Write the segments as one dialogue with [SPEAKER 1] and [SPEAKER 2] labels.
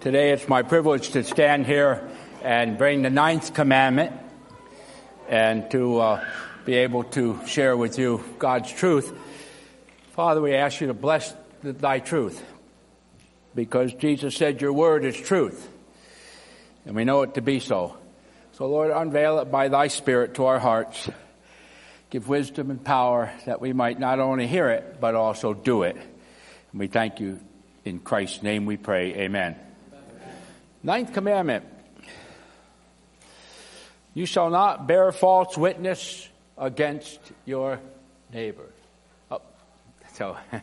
[SPEAKER 1] Today it's my privilege to stand here and bring the ninth commandment and to uh, be able to share with you God's truth. Father, we ask you to bless thy truth because Jesus said your word is truth and we know it to be so. So Lord, unveil it by thy spirit to our hearts. Give wisdom and power that we might not only hear it, but also do it. And we thank you in Christ's name we pray. Amen. Ninth commandment. You shall not bear false witness against your neighbor. Oh, so I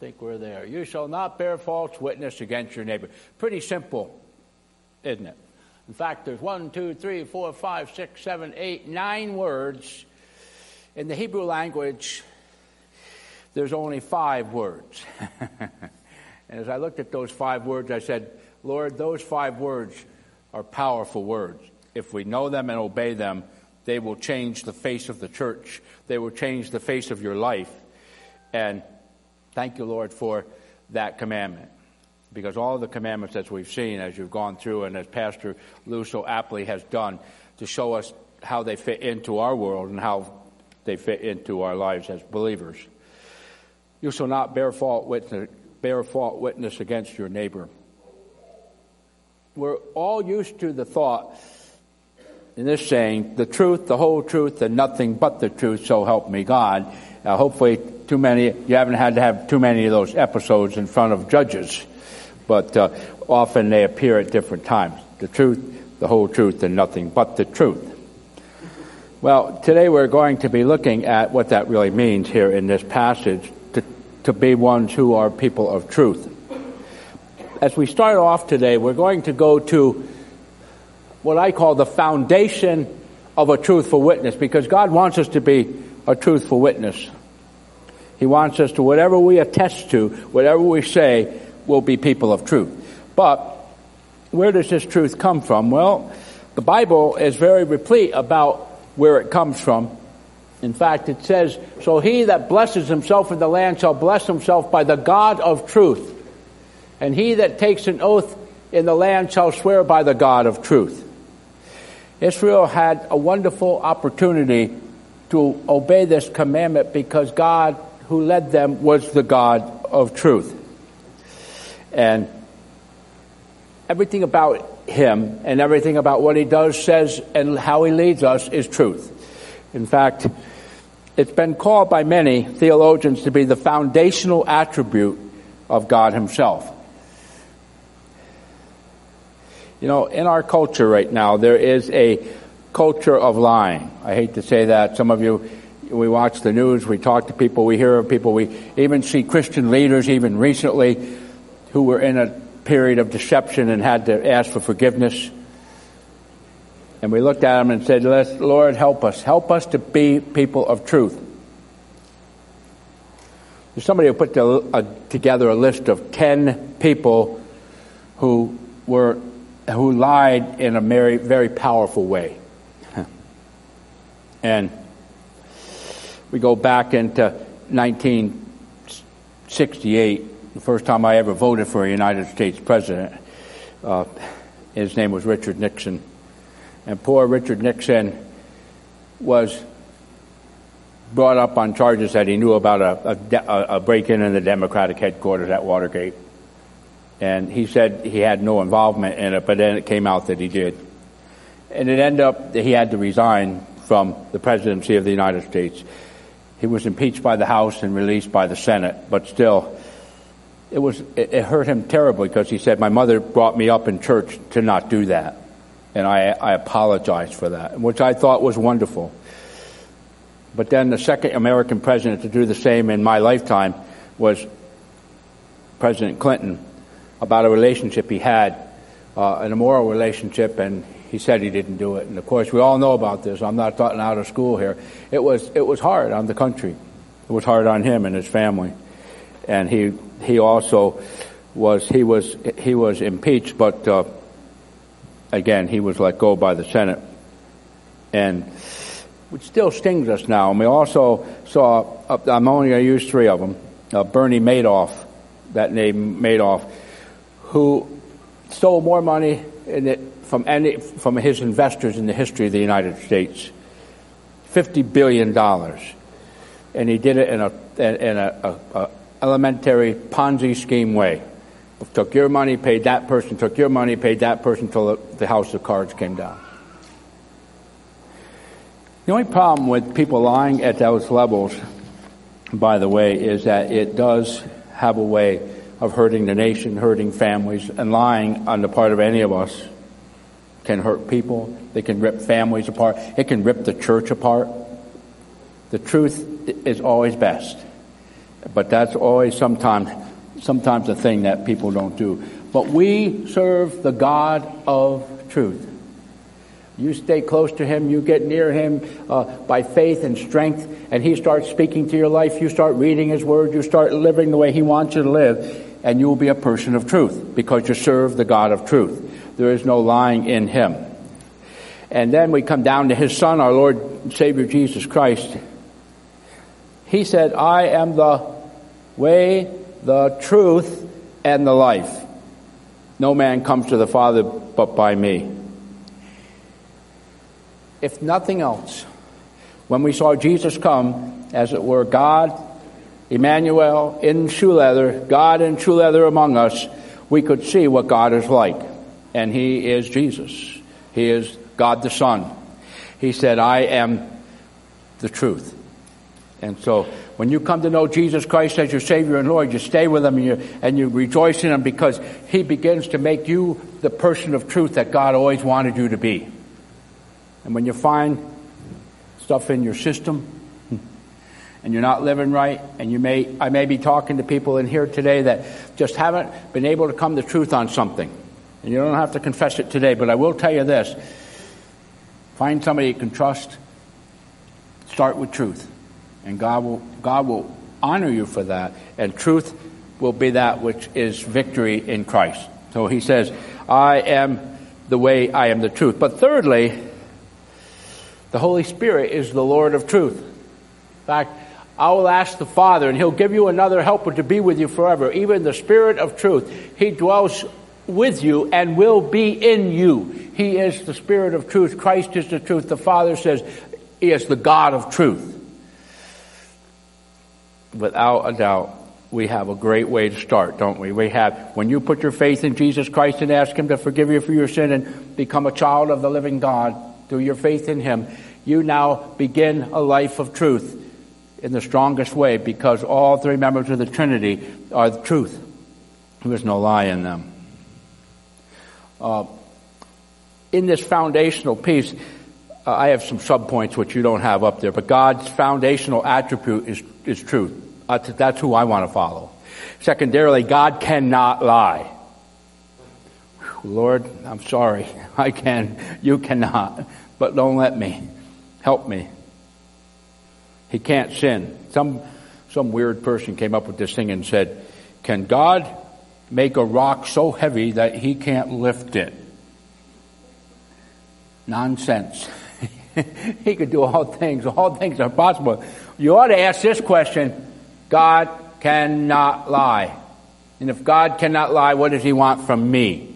[SPEAKER 1] think we're there. You shall not bear false witness against your neighbor. Pretty simple, isn't it? In fact, there's one, two, three, four, five, six, seven, eight, nine words. In the Hebrew language, there's only five words. And as I looked at those five words, I said, Lord, those five words are powerful words. If we know them and obey them, they will change the face of the church. They will change the face of your life. And thank you, Lord, for that commandment. Because all the commandments as we've seen, as you've gone through, and as Pastor Lou so aptly has done, to show us how they fit into our world and how they fit into our lives as believers. You shall not bear fault witness bear false witness against your neighbor. We're all used to the thought in this saying, the truth, the whole truth, and nothing but the truth, so help me God. Hopefully, too many, you haven't had to have too many of those episodes in front of judges, but uh, often they appear at different times. The truth, the whole truth, and nothing but the truth. Well, today we're going to be looking at what that really means here in this passage to be ones who are people of truth. As we start off today, we're going to go to what I call the foundation of a truthful witness because God wants us to be a truthful witness. He wants us to, whatever we attest to, whatever we say, will be people of truth. But where does this truth come from? Well, the Bible is very replete about where it comes from. In fact, it says, So he that blesses himself in the land shall bless himself by the God of truth. And he that takes an oath in the land shall swear by the God of truth. Israel had a wonderful opportunity to obey this commandment because God who led them was the God of truth. And everything about him and everything about what he does, says, and how he leads us is truth. In fact, it's been called by many theologians to be the foundational attribute of God Himself. You know, in our culture right now, there is a culture of lying. I hate to say that. Some of you, we watch the news, we talk to people, we hear of people, we even see Christian leaders, even recently, who were in a period of deception and had to ask for forgiveness. And we looked at them and said, Lord, help us. Help us to be people of truth. There's somebody who put together a list of 10 people who were, who lied in a very, very powerful way. And we go back into 1968, the first time I ever voted for a United States president. Uh, his name was Richard Nixon. And poor Richard Nixon was brought up on charges that he knew about a, a, a break-in in the Democratic headquarters at Watergate. And he said he had no involvement in it, but then it came out that he did. And it ended up that he had to resign from the presidency of the United States. He was impeached by the House and released by the Senate, but still, it was, it, it hurt him terribly because he said, my mother brought me up in church to not do that. And I, I apologized for that, which I thought was wonderful. But then the second American president to do the same in my lifetime was President Clinton about a relationship he had, uh, an immoral relationship, and he said he didn't do it. And of course, we all know about this. I'm not talking out of school here. It was it was hard on the country. It was hard on him and his family, and he he also was he was he was impeached, but uh, again he was let go by the Senate, and which still stings us now. And we also saw, I'm only going to use three of them, uh, Bernie Madoff, that name Madoff, who stole more money from, any, from his investors in the history of the United States. $50 billion. And he did it in a, in a, a, a elementary Ponzi scheme way. Took your money, paid that person, took your money, paid that person until the, house of cards came down. The only problem with people lying at those levels, by the way, is that it does have a way of hurting the nation, hurting families, and lying on the part of any of us can hurt people. They can rip families apart. It can rip the church apart. The truth is always best. But that's always sometimes, sometimes a thing that people don't do. But we serve the God of truth. You stay close to Him, you get near Him uh, by faith and strength, and He starts speaking to your life. You start reading His Word, you start living the way He wants you to live, and you will be a person of truth because you serve the God of truth. There is no lying in Him. And then we come down to His Son, our Lord Savior Jesus Christ. He said, I am the way, the truth, and the life. No man comes to the Father but by me if nothing else, when we saw Jesus come, as it were, God, Emmanuel in shoe leather, God in shoe leather among us, we could see what God is like. And He is Jesus. He is God the Son. He said, I am the truth. And so, when you come to know Jesus Christ as your Savior and Lord, you stay with Him and you, and you rejoice in Him because He begins to make you the person of truth that God always wanted you to be. And when you find stuff in your system and you're not living right, and you may, I may be talking to people in here today that just haven't been able to come to truth on something. And you don't have to confess it today, but I will tell you this. Find somebody you can trust. Start with truth. And God will, God will honor you for that. And truth will be that which is victory in Christ. So he says, I am the way, I am the truth. But thirdly, the Holy Spirit is the Lord of truth. In fact, I will ask the Father, and He'll give you another helper to be with you forever, even the Spirit of truth. He dwells with you and will be in you. He is the Spirit of truth. Christ is the truth. The Father says He is the God of truth. Without a doubt, we have a great way to start, don't we? We have, when you put your faith in Jesus Christ and ask Him to forgive you for your sin and become a child of the living God, through your faith in Him, you now begin a life of truth in the strongest way because all three members of the Trinity are the truth. There's no lie in them. Uh, in this foundational piece, uh, I have some subpoints which you don't have up there, but God's foundational attribute is, is truth. That's, that's who I want to follow. Secondarily, God cannot lie. Lord, I'm sorry. I can. You cannot but don't let me. Help me. He can't sin. Some, some weird person came up with this thing and said, Can God make a rock so heavy that he can't lift it? Nonsense. he could do all things. All things are possible. You ought to ask this question God cannot lie. And if God cannot lie, what does he want from me?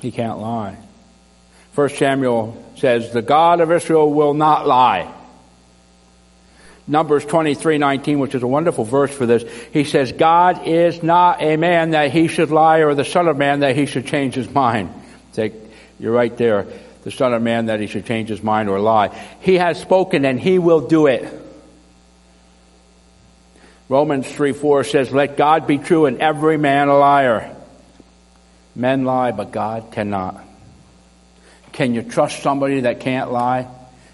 [SPEAKER 1] He can't lie. First Samuel says, the God of Israel will not lie. Numbers 23:19, which is a wonderful verse for this. He says, God is not a man that he should lie or the son of man that he should change his mind. Say, you're right there. The son of man that he should change his mind or lie. He has spoken and he will do it. Romans 3 4 says, Let God be true and every man a liar. Men lie, but God cannot. Can you trust somebody that can't lie? Do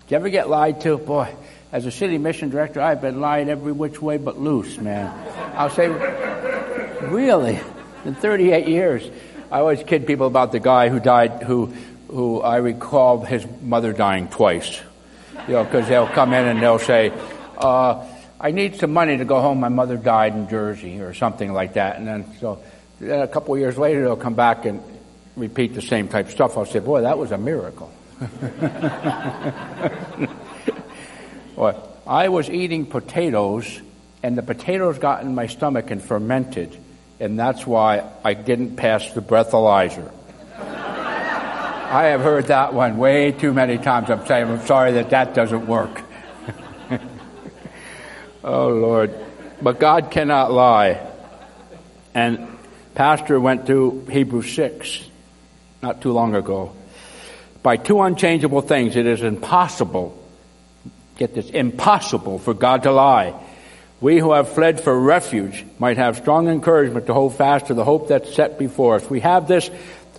[SPEAKER 1] you ever get lied to? Boy, as a city mission director, I've been lied every which way but loose, man. I'll say, really? In 38 years, I always kid people about the guy who died, who, who I recall his mother dying twice. You know, because they'll come in and they'll say, uh, I need some money to go home. My mother died in Jersey or something like that. And then so then a couple of years later, they'll come back and repeat the same type of stuff, I'll say, boy, that was a miracle. well, I was eating potatoes, and the potatoes got in my stomach and fermented, and that's why I didn't pass the breathalyzer. I have heard that one way too many times. I'm saying I'm sorry that that doesn't work. oh Lord. But God cannot lie. And Pastor went to Hebrews 6 not too long ago. By two unchangeable things, it is impossible, get this, impossible for God to lie. We who have fled for refuge might have strong encouragement to hold fast to the hope that's set before us. We have this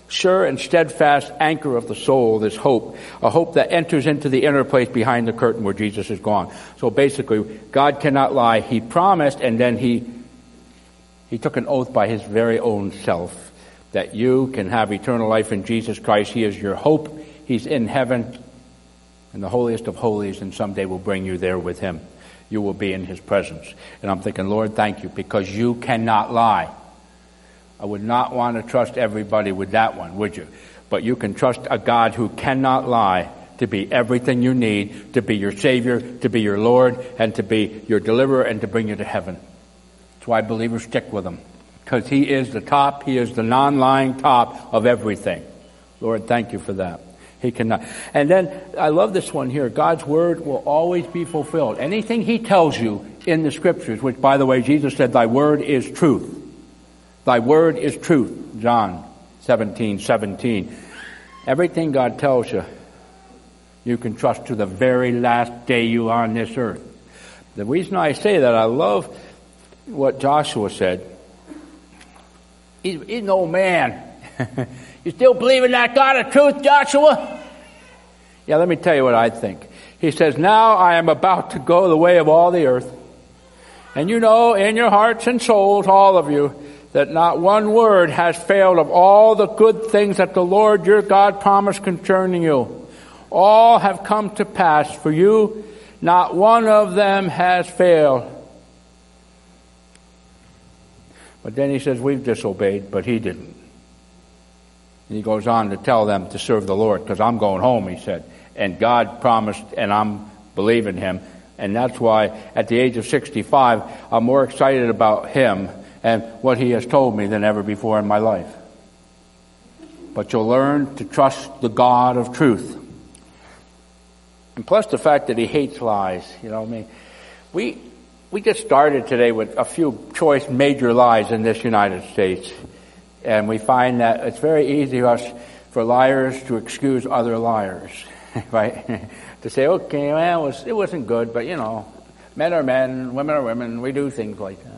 [SPEAKER 1] sure and steadfast anchor of the soul, this hope, a hope that enters into the inner place behind the curtain where Jesus is gone. So basically, God cannot lie. He promised and then he, he took an oath by his very own self that you can have eternal life in Jesus Christ. He is your hope. He's in heaven in the holiest of holies and someday will bring you there with him. You will be in his presence. And I'm thinking, Lord, thank you because you cannot lie. I would not want to trust everybody with that one, would you? But you can trust a God who cannot lie to be everything you need, to be your Savior, to be your Lord, and to be your deliverer, and to bring you to heaven. That's why believers stick with Him. Because He is the top, He is the non-lying top of everything. Lord, thank you for that. He cannot. And then, I love this one here. God's Word will always be fulfilled. Anything He tells you in the Scriptures, which by the way, Jesus said, Thy Word is truth. Thy word is truth. John 17, 17. Everything God tells you, you can trust to the very last day you are on this earth. The reason I say that, I love what Joshua said. He's, he's an old man. you still believe in that God of truth, Joshua? Yeah, let me tell you what I think. He says, Now I am about to go the way of all the earth. And you know in your hearts and souls, all of you, that not one word has failed of all the good things that the Lord your God promised concerning you. All have come to pass for you. Not one of them has failed. But then he says, we've disobeyed, but he didn't. And he goes on to tell them to serve the Lord, because I'm going home, he said. And God promised, and I'm believing him. And that's why at the age of 65, I'm more excited about him and what he has told me than ever before in my life. But you'll learn to trust the God of truth. And plus the fact that he hates lies, you know, I mean, we, we just started today with a few choice major lies in this United States. And we find that it's very easy for us, for liars to excuse other liars, right? to say, okay, well, it, was, it wasn't good, but you know, men are men, women are women, we do things like that.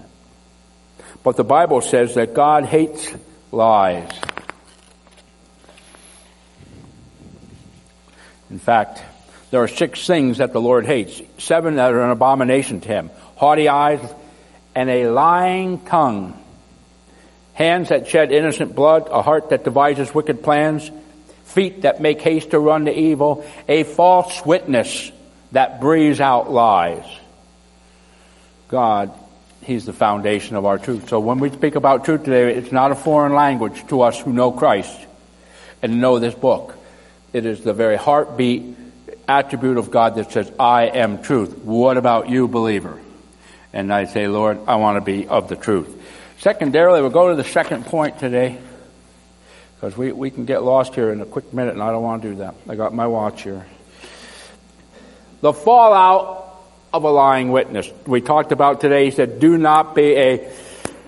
[SPEAKER 1] But the Bible says that God hates lies. In fact, there are six things that the Lord hates, seven that are an abomination to him. Haughty eyes and a lying tongue, hands that shed innocent blood, a heart that devises wicked plans, feet that make haste to run to evil, a false witness that breathes out lies. God He's the foundation of our truth. So when we speak about truth today, it's not a foreign language to us who know Christ and know this book. It is the very heartbeat attribute of God that says, I am truth. What about you, believer? And I say, Lord, I want to be of the truth. Secondarily, we'll go to the second point today because we, we can get lost here in a quick minute and I don't want to do that. I got my watch here. The fallout of a lying witness. We talked about today, he said, do not be a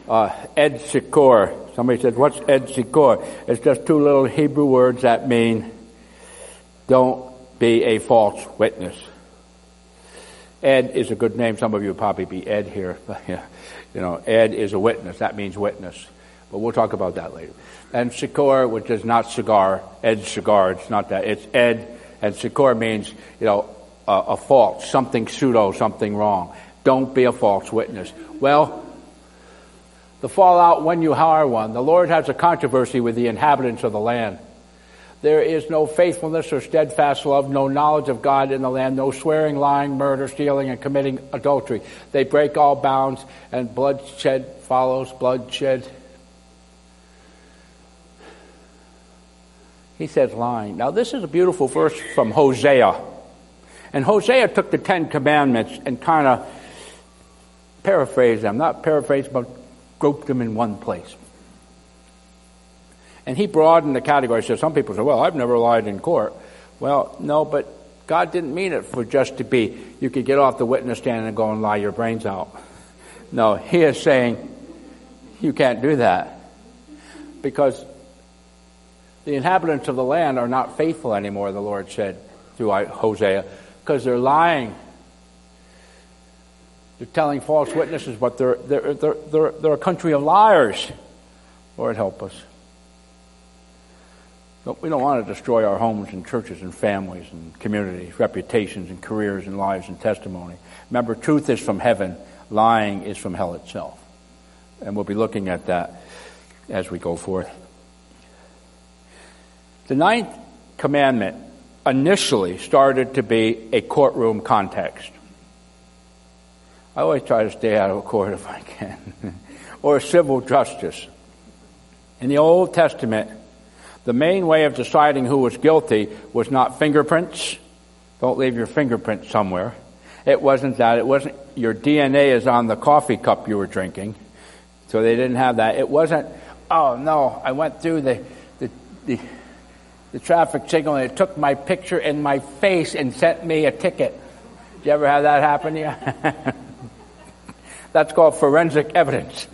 [SPEAKER 1] uh, ed sikor. Somebody said, what's ed sikor? It's just two little Hebrew words that mean don't be a false witness. Ed is a good name. Some of you probably be Ed here. you know, Ed is a witness. That means witness. But we'll talk about that later. And Sikor, which is not cigar, Ed cigar, it's not that. It's Ed, and Sikor means, you know, a, a false, something pseudo, something wrong. Don't be a false witness. Well, the fallout when you hire one. The Lord has a controversy with the inhabitants of the land. There is no faithfulness or steadfast love, no knowledge of God in the land, no swearing, lying, murder, stealing, and committing adultery. They break all bounds, and bloodshed follows bloodshed. He says lying. Now, this is a beautiful verse from Hosea. And Hosea took the Ten Commandments and kind of paraphrased them. Not paraphrased, but grouped them in one place. And he broadened the category. So some people say, well, I've never lied in court. Well, no, but God didn't mean it for just to be, you could get off the witness stand and go and lie your brains out. No, he is saying, you can't do that. Because the inhabitants of the land are not faithful anymore, the Lord said through Hosea, because they're lying. They're telling false witnesses, but they're, they're, they're, they're, they're a country of liars. Lord, help us. But we don't want to destroy our homes and churches and families and communities, reputations and careers and lives and testimony. Remember, truth is from heaven, lying is from hell itself. And we'll be looking at that as we go forth. The ninth commandment initially started to be a courtroom context. I always try to stay out of court if I can, or civil justice. In the Old Testament, the main way of deciding who was guilty was not fingerprints. Don't leave your fingerprints somewhere. It wasn't that. It wasn't your DNA is on the coffee cup you were drinking. So they didn't have that. It wasn't, oh no, I went through the, the, the, the traffic signal and it took my picture and my face and sent me a ticket. Did you ever have that happen you? That's called forensic evidence.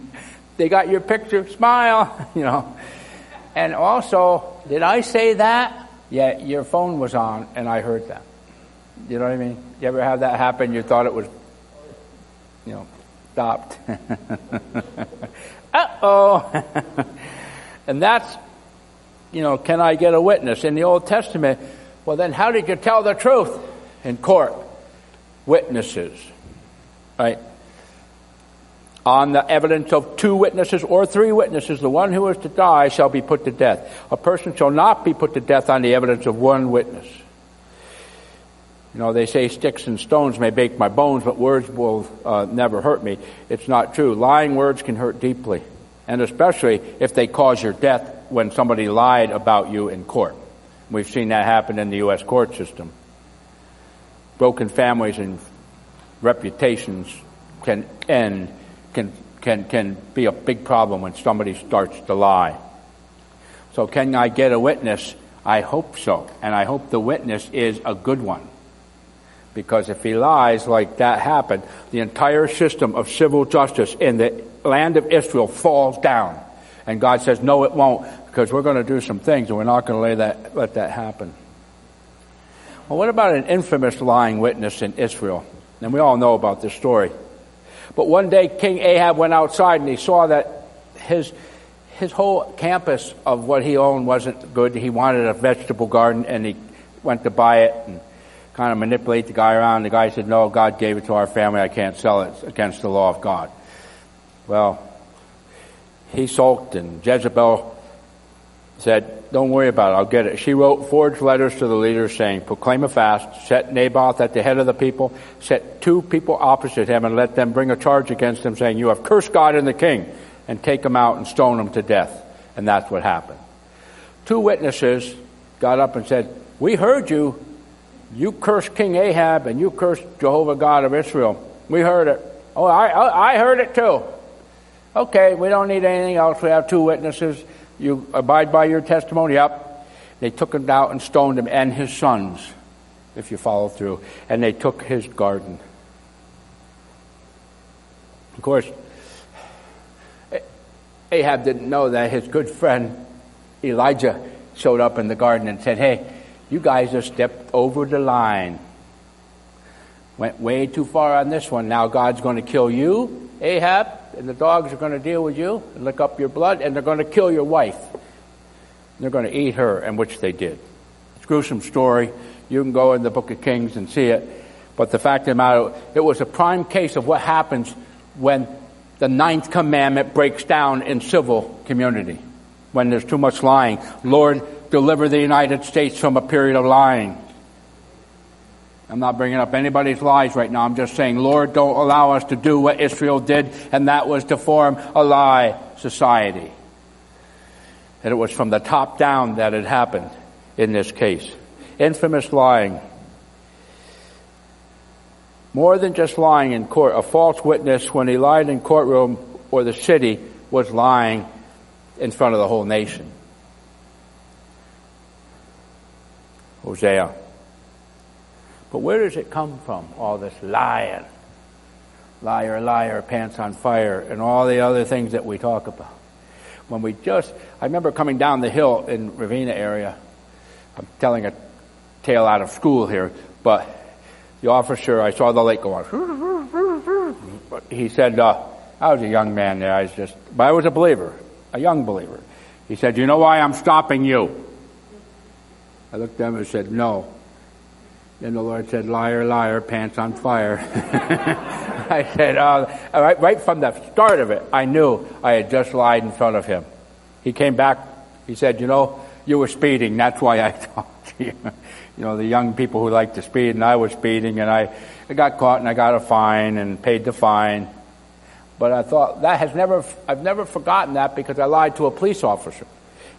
[SPEAKER 1] they got your picture, smile, you know. And also, did I say that? Yeah, your phone was on and I heard that. You know what I mean? You ever have that happen? You thought it was, you know, stopped. uh oh. and that's, you know, can I get a witness? In the Old Testament, well, then how did you tell the truth in court? Witnesses, right? on the evidence of two witnesses or three witnesses, the one who is to die shall be put to death. A person shall not be put to death on the evidence of one witness. You know, they say sticks and stones may break my bones, but words will uh, never hurt me. It's not true. Lying words can hurt deeply, and especially if they cause your death when somebody lied about you in court. We've seen that happen in the U.S. court system. Broken families and reputations can end can, can, can be a big problem when somebody starts to lie. So can I get a witness? I hope so. And I hope the witness is a good one. Because if he lies like that happened, the entire system of civil justice in the land of Israel falls down. And God says, no, it won't, because we're going to do some things and we're not going to that, let that happen. Well, what about an infamous lying witness in Israel? And we all know about this story. But one day King Ahab went outside and he saw that his, his whole campus of what he owned wasn't good. He wanted a vegetable garden and he went to buy it and kind of manipulate the guy around. The guy said, no, God gave it to our family. I can't sell it. Against the law of God. Well, he sulked and Jezebel said, don't worry about it, I'll get it. She wrote forged letters to the leaders saying, proclaim a fast, set Naboth at the head of the people, set two people opposite him and let them bring a charge against him saying, you have cursed God and the king, and take him out and stone him to death. And that's what happened. Two witnesses got up and said, we heard you. You cursed King Ahab and you cursed Jehovah God of Israel. We heard it. Oh, I, I heard it too. Okay, we don't need anything else. We have two witnesses. You abide by your testimony? Up. They took him out and stoned him and his sons, if you follow through. And they took his garden. Of course, Ahab didn't know that his good friend Elijah showed up in the garden and said, Hey, you guys have stepped over the line. Went way too far on this one. Now God's going to kill you, Ahab, and the dogs are going to deal with you and lick up your blood, and they're going to kill your wife. They're going to eat her, and which they did. It's a gruesome story. You can go in the book of Kings and see it. But the fact of the matter, it was a prime case of what happens when the ninth commandment breaks down in civil community. When there's too much lying. Lord, deliver the United States from a period of lying. I'm not bringing up anybody's lies right now. I'm just saying, Lord, don't allow us to do what Israel did, and that was to form a lie society. And it was from the top down that it happened in this case. Infamous lying. More than just lying in court, a false witness, when he lied in courtroom, or the city was lying in front of the whole nation. Hosea. But where does it come from, all this lying? Liar, liar, pants on fire, and all the other things that we talk about. When we just, I remember coming down the hill in Ravenna area. I'm telling a tale out of school here, but the officer, I saw the light go on. He said, uh, I was a young man there. I was just, but I was a believer, a young believer. He said, you know why I'm stopping you? I looked at him and said, no. Then the Lord said, liar, liar, pants on fire. I said, uh, right, right from the start of it, I knew I had just lied in front of him. He came back, he said, you know, you were speeding, that's why I talked to you. You know, the young people who like to speed, and I was speeding, and I, I got caught and I got a fine and paid the fine. But I thought, that has never, I've never forgotten that because I lied to a police officer.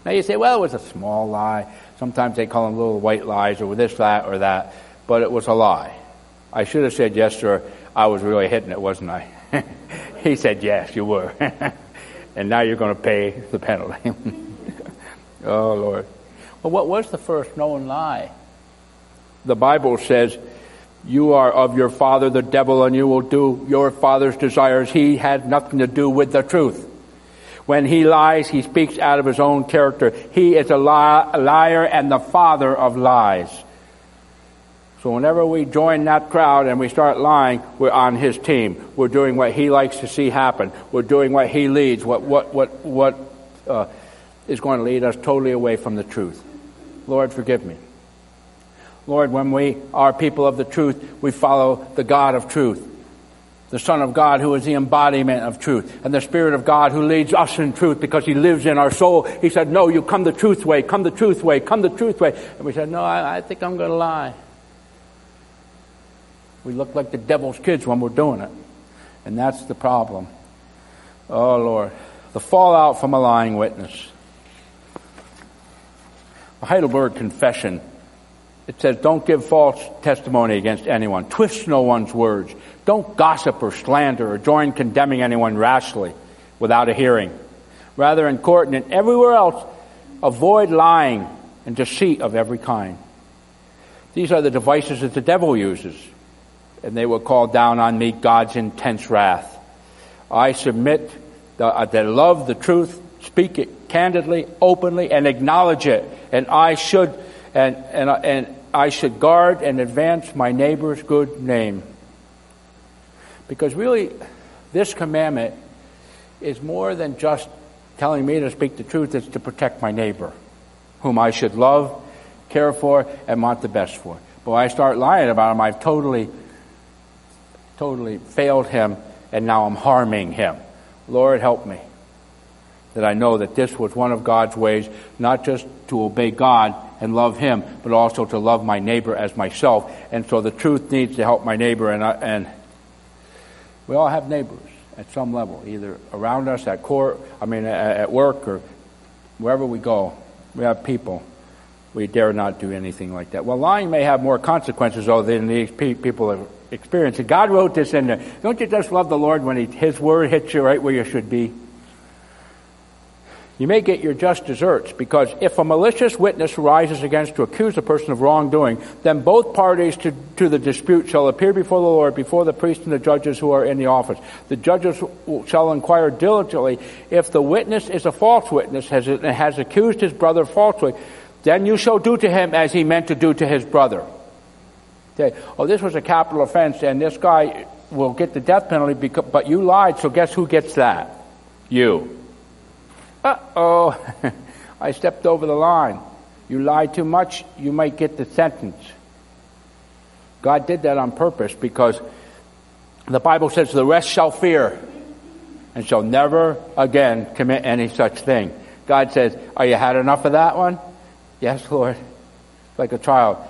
[SPEAKER 1] Now you say, well, it was a small lie. Sometimes they call them little white lies or this, that, or that. But it was a lie. I should have said yes, sir. I was really hitting it, wasn't I? he said, yes, you were. and now you're going to pay the penalty. oh, Lord. Well, what was the first known lie? The Bible says, you are of your father the devil and you will do your father's desires. He had nothing to do with the truth. When he lies, he speaks out of his own character. He is a, li- liar and the father of lies. So whenever we join that crowd and we start lying, we're on his team. We're doing what he likes to see happen. We're doing what he leads, what, what, what, what uh, is going to lead us totally away from the truth. Lord, forgive me. Lord, when we are people of the truth, we follow the God of truth, the Son of God who is the embodiment of truth, and the Spirit of God who leads us in truth because He lives in our soul. He said, no, you come the truth way, come the truth way, come the truth way. And we said, no, I, I think I'm going to lie. We look like the devil's kids when we're doing it. And that's the problem. Oh, Lord. The fallout from a lying witness. The Heidelberg Confession. It says, don't give false testimony against anyone. Twist no one's words. Don't gossip or slander or join condemning anyone rashly without a hearing. Rather, in court and everywhere else, avoid lying and deceit of every kind. These are the devices that the devil uses and they will call down on me God's intense wrath. I submit uh, that I love the truth, speak it candidly, openly, and acknowledge it. And I should, and, and, uh, and I should guard and advance my neighbor's good name. Because really, this commandment is more than just telling me to speak the truth, it's to protect my neighbor, whom I should love, care for, and want the best for. But when I start lying about him, I've totally totally failed him, and now I'm harming him. Lord, help me. That I know that this was one of God's ways, not just to obey God and love Him, but also to love my neighbor as myself. And so the truth needs to help my neighbor, and, I, and we all have neighbors at some level, either around us at court, I mean at work, or wherever we go. We have people. We dare not do anything like that. Well, lying may have more consequences, though, than these people have experienced. God wrote this in there. Don't you just love the Lord when he, His word hits you right where you should be? You may get your just deserts because if a malicious witness rises against to accuse a person of wrongdoing, then both parties to, to the dispute shall appear before the Lord, before the priests and the judges who are in the office. The judges shall inquire diligently if the witness is a false witness, has, has accused his brother falsely, then you shall do to him as he meant to do to his brother. Okay. Oh, this was a capital offense, and this guy will get the death penalty, because, but you lied, so guess who gets that? You. Uh oh, I stepped over the line. You lie too much, you might get the sentence. God did that on purpose because the Bible says the rest shall fear and shall never again commit any such thing. God says, Are you had enough of that one? Yes, Lord. Like a child.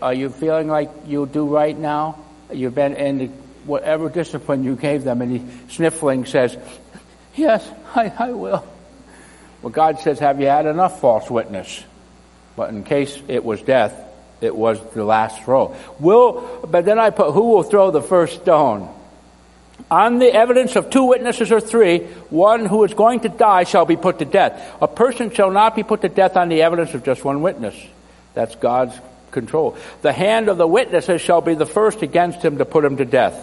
[SPEAKER 1] Are you feeling like you do right now? You've been in the, whatever discipline you gave them, and he sniffling says, Yes, I, I will. Well, God says, Have you had enough false witness? But in case it was death, it was the last throw. Will, but then I put, Who will throw the first stone? On the evidence of two witnesses or three, one who is going to die shall be put to death. A person shall not be put to death on the evidence of just one witness. That's God's control. The hand of the witnesses shall be the first against him to put him to death,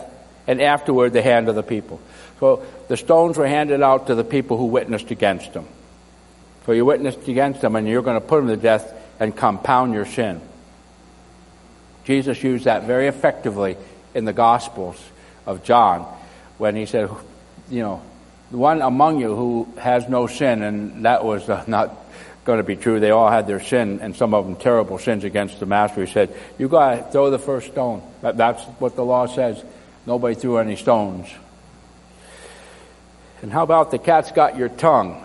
[SPEAKER 1] and afterward the hand of the people. So the stones were handed out to the people who witnessed against him. So you witnessed against them, and you're going to put him to death and compound your sin. Jesus used that very effectively in the Gospels of John when he said, you know, the one among you who has no sin, and that was uh, not going to be true. They all had their sin, and some of them terrible sins against the master. He said, You got to throw the first stone. That's what the law says. Nobody threw any stones. And how about the cat's got your tongue?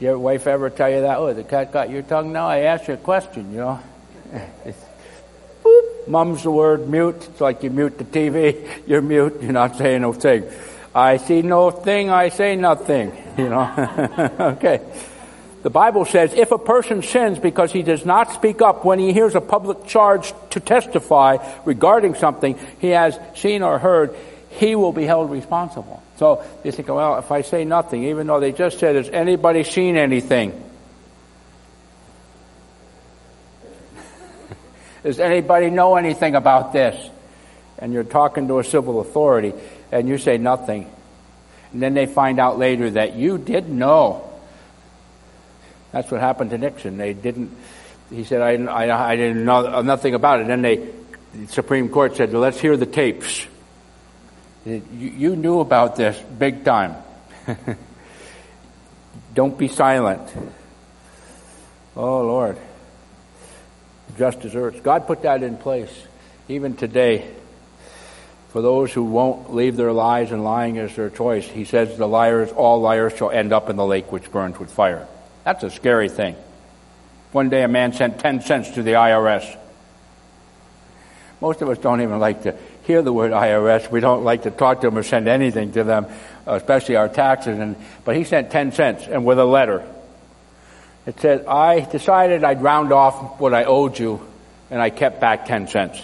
[SPEAKER 1] Your wife ever tell you that? Oh, the cat got your tongue? No, I asked you a question, you know. Boop, mum's the word mute. It's like you mute the TV. You're mute. You're not saying no thing. I see no thing. I say nothing. You know. okay. The Bible says if a person sins because he does not speak up when he hears a public charge to testify regarding something he has seen or heard, he will be held responsible. So you think, well, if I say nothing, even though they just said, has anybody seen anything? Does anybody know anything about this? And you're talking to a civil authority and you say nothing. And then they find out later that you did know. That's what happened to Nixon. They didn't. He said, "I, I, I didn't know nothing about it." Then they, the Supreme Court said, "Let's hear the tapes." You, you knew about this big time. Don't be silent. Oh Lord, just deserts. God put that in place, even today. For those who won't leave their lies and lying as their choice, he says the liars, all liars shall end up in the lake which burns with fire. That's a scary thing. One day a man sent 10 cents to the IRS. Most of us don't even like to hear the word IRS. We don't like to talk to them or send anything to them, especially our taxes. And, but he sent 10 cents and with a letter. It said, I decided I'd round off what I owed you and I kept back 10 cents.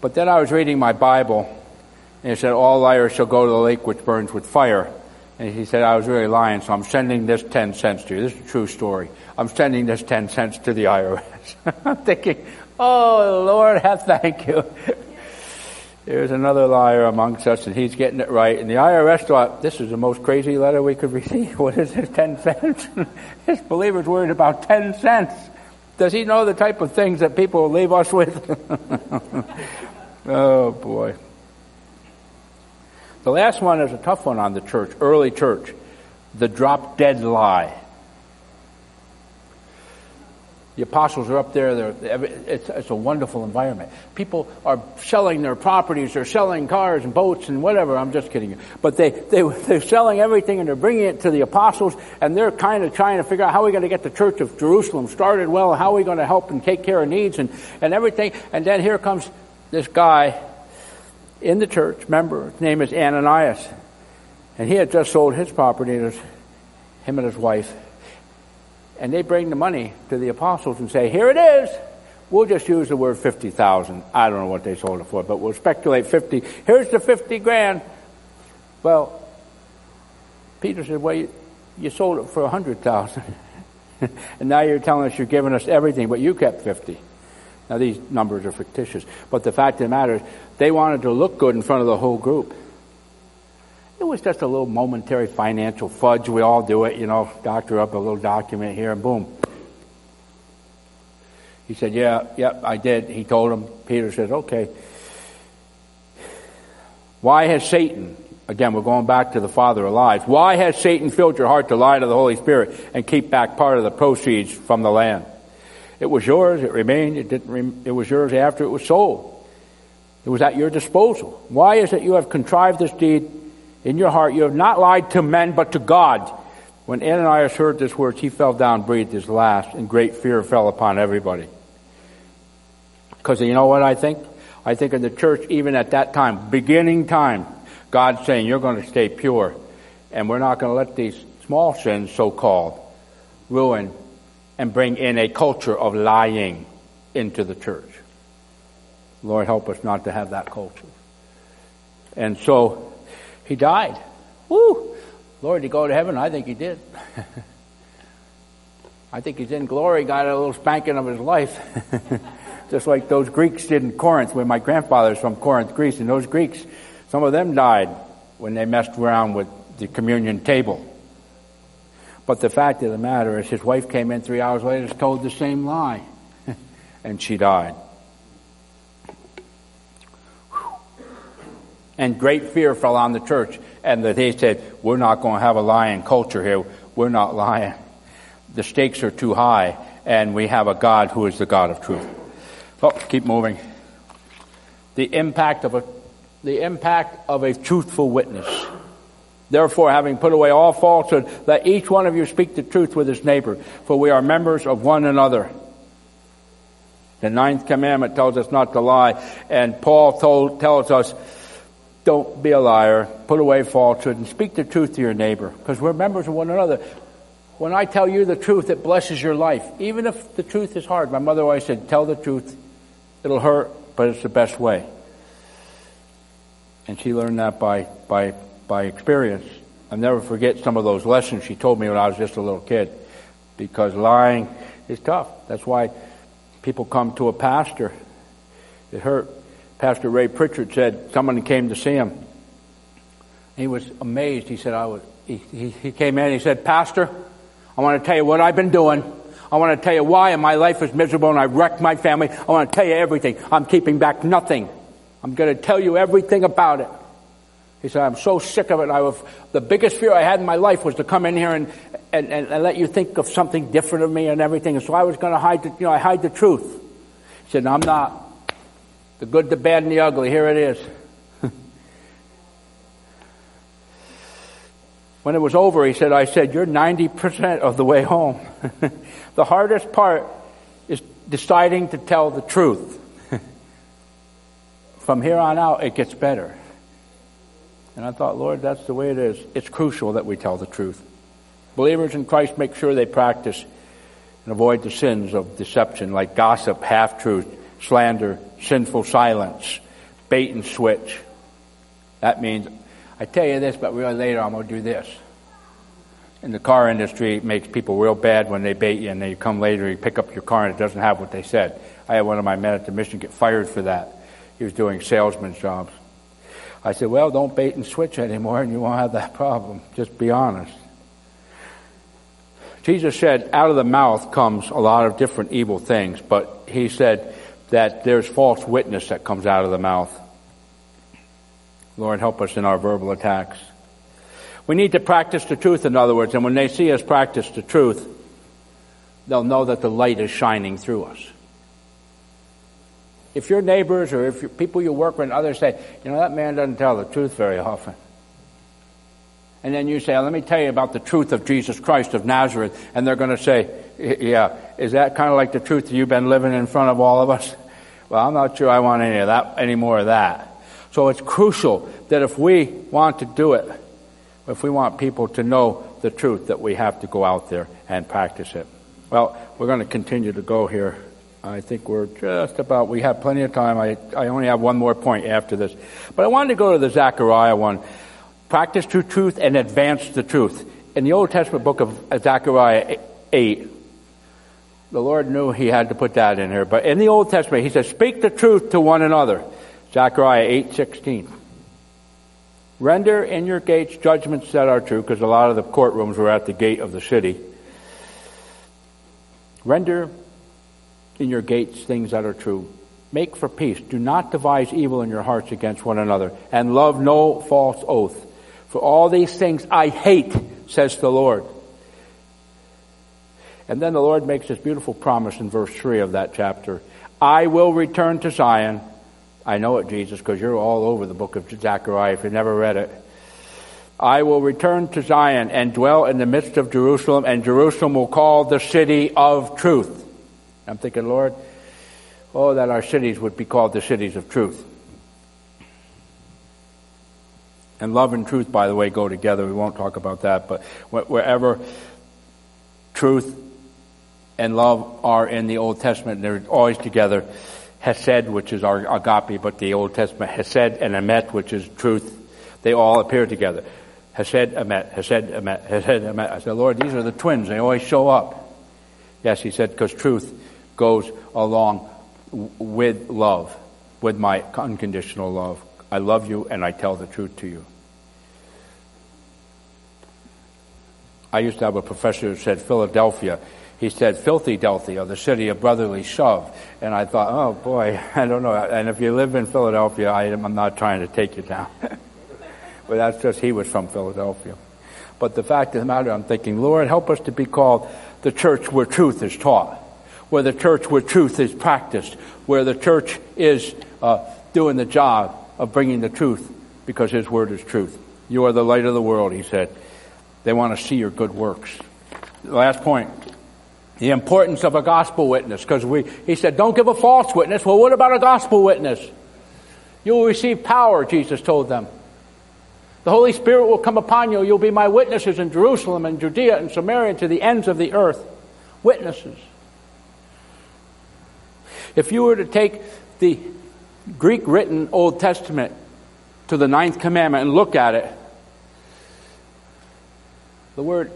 [SPEAKER 1] But then I was reading my Bible and it said, all liars shall go to the lake which burns with fire. And he said, I was really lying, so I'm sending this 10 cents to you. This is a true story. I'm sending this 10 cents to the IRS. I'm thinking, oh, Lord, have thank you. There's another liar amongst us, and he's getting it right. And the IRS thought, this is the most crazy letter we could receive. What is this, 10 cents? this believer's worried about 10 cents. Does he know the type of things that people leave us with? oh, boy. The last one is a tough one on the church, early church. The drop dead lie. The apostles are up there. It's, it's, a wonderful environment. People are selling their properties. They're selling cars and boats and whatever. I'm just kidding you. But they, they, they're selling everything and they're bringing it to the apostles and they're kind of trying to figure out how we're going to get the church of Jerusalem started well, how are we going to help and take care of needs and, and everything. And then here comes this guy in the church, member, his name is Ananias. And he had just sold his property, to him and his wife. And they bring the money to the apostles and say, here it is. We'll just use the word 50,000. I don't know what they sold it for, but we'll speculate 50. Here's the 50 grand. Well, Peter said, well, you, you sold it for 100,000. and now you're telling us you're giving us everything, but you kept 50. Now these numbers are fictitious, but the fact of the matter is, they wanted to look good in front of the whole group. It was just a little momentary financial fudge. We all do it, you know, doctor up a little document here and boom. He said, yeah, yeah, I did. He told him. Peter said, okay. Why has Satan, again, we're going back to the father of lies. Why has Satan filled your heart to lie to the Holy Spirit and keep back part of the proceeds from the land? It was yours. It remained. It didn't. It was yours after it was sold. It was at your disposal. Why is it you have contrived this deed in your heart? You have not lied to men, but to God. When Ananias heard these words, he fell down, breathed his last, and great fear fell upon everybody. Because you know what I think? I think in the church, even at that time, beginning time, God's saying, you're going to stay pure. And we're not going to let these small sins, so-called, ruin and bring in a culture of lying into the church. Lord, help us not to have that culture. And so, He died. Woo! Lord, did he go to heaven? I think he did. I think he's in glory, got a little spanking of his life. Just like those Greeks did in Corinth, when my grandfather's from Corinth, Greece, and those Greeks, some of them died when they messed around with the communion table. But the fact of the matter is, his wife came in three hours later and told the same lie, and she died. And great fear fell on the church, and they said, We're not going to have a lying culture here. We're not lying. The stakes are too high, and we have a God who is the God of truth. Oh, keep moving. The impact of a, the impact of a truthful witness. Therefore, having put away all falsehood, let each one of you speak the truth with his neighbor, for we are members of one another. The ninth commandment tells us not to lie, and Paul told, tells us, don't be a liar, put away falsehood, and speak the truth to your neighbor, because we're members of one another. When I tell you the truth, it blesses your life, even if the truth is hard. My mother always said, tell the truth. It'll hurt, but it's the best way. And she learned that by, by by experience. I'll never forget some of those lessons she told me when I was just a little kid. Because lying is tough. That's why people come to a pastor. It hurt. Pastor Ray Pritchard said someone came to see him. He was amazed. He said, I was, he, he, he came in and he said, Pastor, I want to tell you what I've been doing. I want to tell you why my life is miserable and I've wrecked my family. I want to tell you everything. I'm keeping back nothing. I'm going to tell you everything about it. He said, I'm so sick of it. I was, the biggest fear I had in my life was to come in here and, and, and, and let you think of something different of me and everything. And so I was going to hide the, you know, I hide the truth. He said, no, I'm not. The good, the bad, and the ugly. Here it is. when it was over, he said, I said, you're 90% of the way home. the hardest part is deciding to tell the truth. From here on out, it gets better. And I thought, Lord, that's the way it is. It's crucial that we tell the truth. Believers in Christ make sure they practice and avoid the sins of deception like gossip, half truth, slander, sinful silence, bait and switch. That means, I tell you this, but really later I'm going to do this. In the car industry, it makes people real bad when they bait you and they come later, and you pick up your car and it doesn't have what they said. I had one of my men at the mission get fired for that. He was doing salesman jobs. I said, well, don't bait and switch anymore and you won't have that problem. Just be honest. Jesus said, out of the mouth comes a lot of different evil things, but he said that there's false witness that comes out of the mouth. Lord, help us in our verbal attacks. We need to practice the truth, in other words, and when they see us practice the truth, they'll know that the light is shining through us if your neighbors or if your people you work with and others say, you know, that man doesn't tell the truth very often. And then you say, let me tell you about the truth of Jesus Christ of Nazareth. And they're going to say, yeah, is that kind of like the truth you've been living in front of all of us? Well, I'm not sure I want any of that, any more of that. So it's crucial that if we want to do it, if we want people to know the truth, that we have to go out there and practice it. Well, we're going to continue to go here. I think we're just about, we have plenty of time. I, I only have one more point after this. But I wanted to go to the Zechariah one. Practice true truth and advance the truth. In the Old Testament book of Zechariah 8, the Lord knew he had to put that in here. But in the Old Testament, he says, speak the truth to one another. Zechariah 8:16. Render in your gates judgments that are true, because a lot of the courtrooms were at the gate of the city. Render in your gates things that are true. Make for peace. Do not devise evil in your hearts against one another, and love no false oath. For all these things I hate, says the Lord. And then the Lord makes this beautiful promise in verse 3 of that chapter. I will return to Zion. I know it, Jesus, because you're all over the book of Zechariah if you've never read it. I will return to Zion and dwell in the midst of Jerusalem, and Jerusalem will call the city of truth. I'm thinking, Lord, oh, that our cities would be called the cities of truth. And love and truth, by the way, go together. We won't talk about that, but wherever truth and love are in the Old Testament, they're always together. Hesed, which is our agape, but the Old Testament, Hesed and Emet, which is truth. They all appear together. Hesed, Emet, Hesed, Emet, Hesed, Emet. I said, Lord, these are the twins. They always show up. Yes, he said, because truth goes along with love, with my unconditional love. I love you and I tell the truth to you. I used to have a professor who said Philadelphia. He said filthy Delphi, the city of brotherly shove. And I thought, oh boy, I don't know. And if you live in Philadelphia, I, am not trying to take you down. but that's just, he was from Philadelphia. But the fact of the matter, I'm thinking, Lord, help us to be called the church where truth is taught, where the church where truth is practiced, where the church is uh, doing the job of bringing the truth because his word is truth. You are the light of the world, he said. They want to see your good works. Last point. The importance of a gospel witness, because we, he said, don't give a false witness. Well, what about a gospel witness? You will receive power, Jesus told them. The Holy Spirit will come upon you. You'll be my witnesses in Jerusalem and Judea and Samaria to the ends of the earth. Witnesses. If you were to take the Greek written Old Testament to the ninth commandment and look at it, the word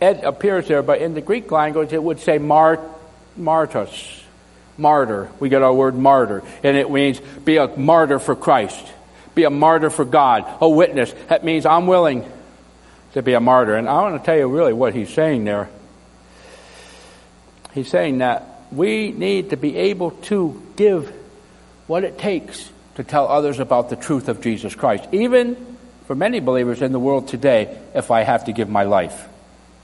[SPEAKER 1] ed appears there, but in the Greek language it would say mart, martos, martyr. We get our word martyr, and it means be a martyr for Christ, be a martyr for God, a witness. That means I'm willing to be a martyr. And I want to tell you really what he's saying there. He's saying that we need to be able to give what it takes to tell others about the truth of Jesus Christ, even for many believers in the world today, if I have to give my life,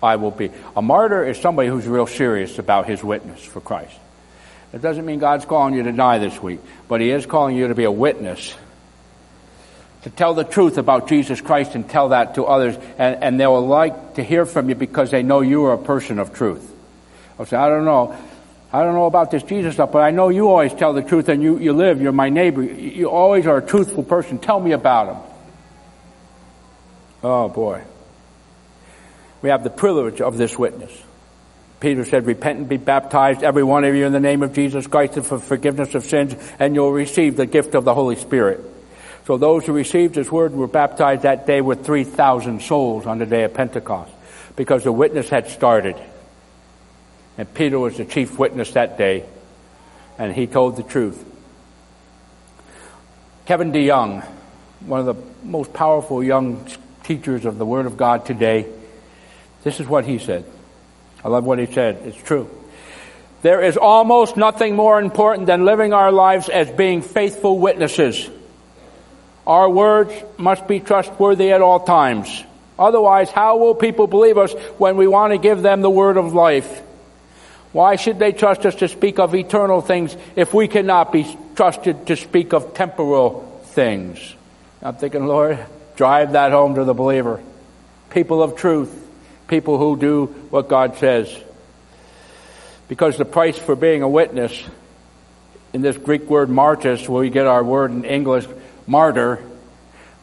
[SPEAKER 1] I will be. A martyr is somebody who's real serious about his witness for Christ. It doesn't mean God's calling you to die this week, but He is calling you to be a witness. To tell the truth about Jesus Christ and tell that to others, and, and they will like to hear from you because they know you are a person of truth. I'll say, I don't know. I don't know about this Jesus stuff, but I know you always tell the truth and you, you live. You're my neighbor. You always are a truthful person. Tell me about him. Oh boy. We have the privilege of this witness. Peter said, repent and be baptized, every one of you in the name of Jesus Christ for forgiveness of sins, and you'll receive the gift of the Holy Spirit. So those who received his word were baptized that day with 3,000 souls on the day of Pentecost because the witness had started. And Peter was the chief witness that day, and he told the truth. Kevin DeYoung, one of the most powerful young teachers of the Word of God today. This is what he said. I love what he said. It's true. There is almost nothing more important than living our lives as being faithful witnesses. Our words must be trustworthy at all times. Otherwise, how will people believe us when we want to give them the word of life? Why should they trust us to speak of eternal things if we cannot be trusted to speak of temporal things? I'm thinking, Lord, Drive that home to the believer. People of truth. People who do what God says. Because the price for being a witness, in this Greek word martyrs, where we get our word in English martyr,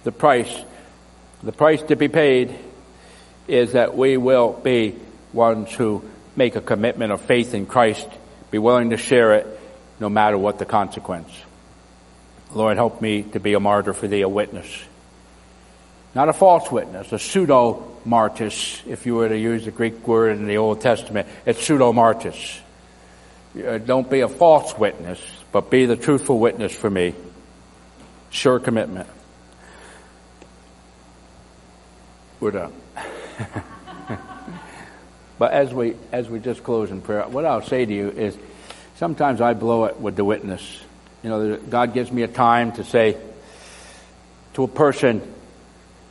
[SPEAKER 1] the price, the price to be paid is that we will be ones who make a commitment of faith in Christ, be willing to share it no matter what the consequence. Lord, help me to be a martyr for thee, a witness. Not a false witness, a pseudo martyrs, if you were to use the Greek word in the Old Testament. It's pseudo martyrs. Uh, don't be a false witness, but be the truthful witness for me. Sure commitment. We're done. but as we as we just close in prayer, what I'll say to you is, sometimes I blow it with the witness. You know, God gives me a time to say to a person,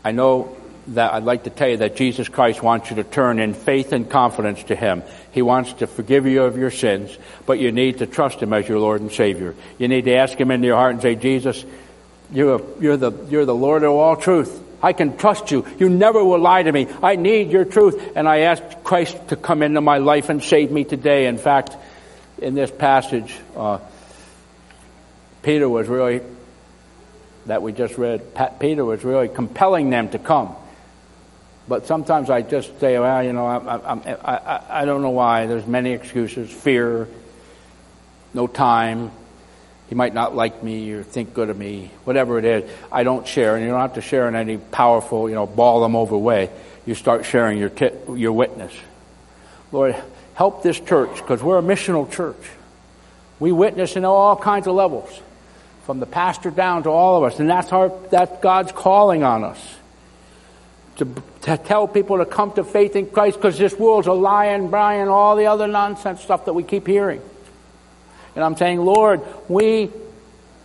[SPEAKER 1] I know that I'd like to tell you that Jesus Christ wants you to turn in faith and confidence to Him. He wants to forgive you of your sins, but you need to trust Him as your Lord and Savior. You need to ask Him into your heart and say, Jesus, you're, you're, the, you're the Lord of all truth. I can trust you. You never will lie to me. I need your truth. And I ask Christ to come into my life and save me today. In fact, in this passage, uh, Peter was really that we just read, Peter was really compelling them to come. But sometimes I just say, well, you know, I, I, I, I don't know why. There's many excuses. Fear, no time, He might not like me or think good of me, whatever it is. I don't share, and you don't have to share in any powerful, you know, ball them over way. You start sharing your t- your witness. Lord, help this church because we're a missional church. We witness in all kinds of levels, from the pastor down to all of us, and that's our that's God's calling on us to, to tell people to come to faith in Christ because this world's a lying, Brian, all the other nonsense stuff that we keep hearing. And I'm saying, Lord, we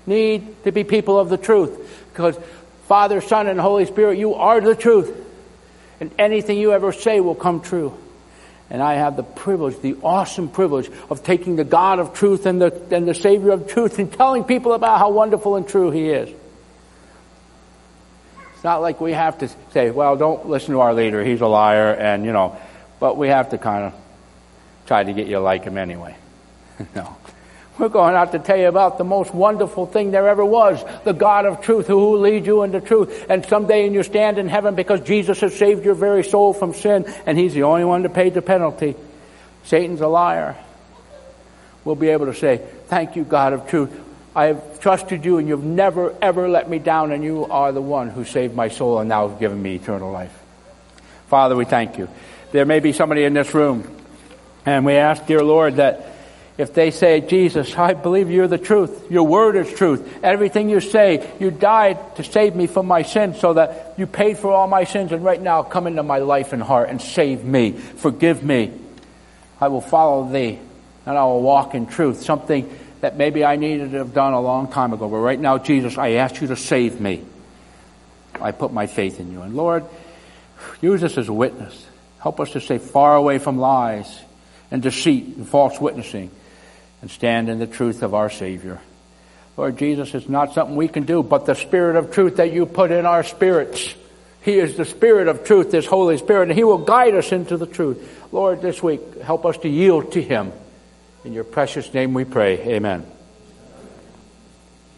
[SPEAKER 1] need to be people of the truth because Father, Son, and Holy Spirit, you are the truth. And anything you ever say will come true. And I have the privilege, the awesome privilege of taking the God of truth and the, and the Savior of truth and telling people about how wonderful and true He is. It's not like we have to say, well, don't listen to our leader, he's a liar, and you know, but we have to kind of try to get you to like him anyway. no. We're going out to tell you about the most wonderful thing there ever was, the God of truth who will lead you into truth. And someday you stand in heaven because Jesus has saved your very soul from sin and he's the only one to pay the penalty. Satan's a liar. We'll be able to say, thank you, God of truth. I have trusted you and you've never ever let me down and you are the one who saved my soul and now have given me eternal life. Father, we thank you. There may be somebody in this room and we ask, dear Lord, that if they say, Jesus, I believe you're the truth. Your word is truth. Everything you say, you died to save me from my sins so that you paid for all my sins and right now come into my life and heart and save me. Forgive me. I will follow thee and I will walk in truth. Something that maybe I needed to have done a long time ago. But right now, Jesus, I ask you to save me. I put my faith in you. And Lord, use us as a witness. Help us to stay far away from lies and deceit and false witnessing and stand in the truth of our Savior. Lord Jesus, it's not something we can do, but the Spirit of truth that you put in our spirits. He is the Spirit of truth, this Holy Spirit, and He will guide us into the truth. Lord, this week, help us to yield to Him. In your precious name we pray. Amen.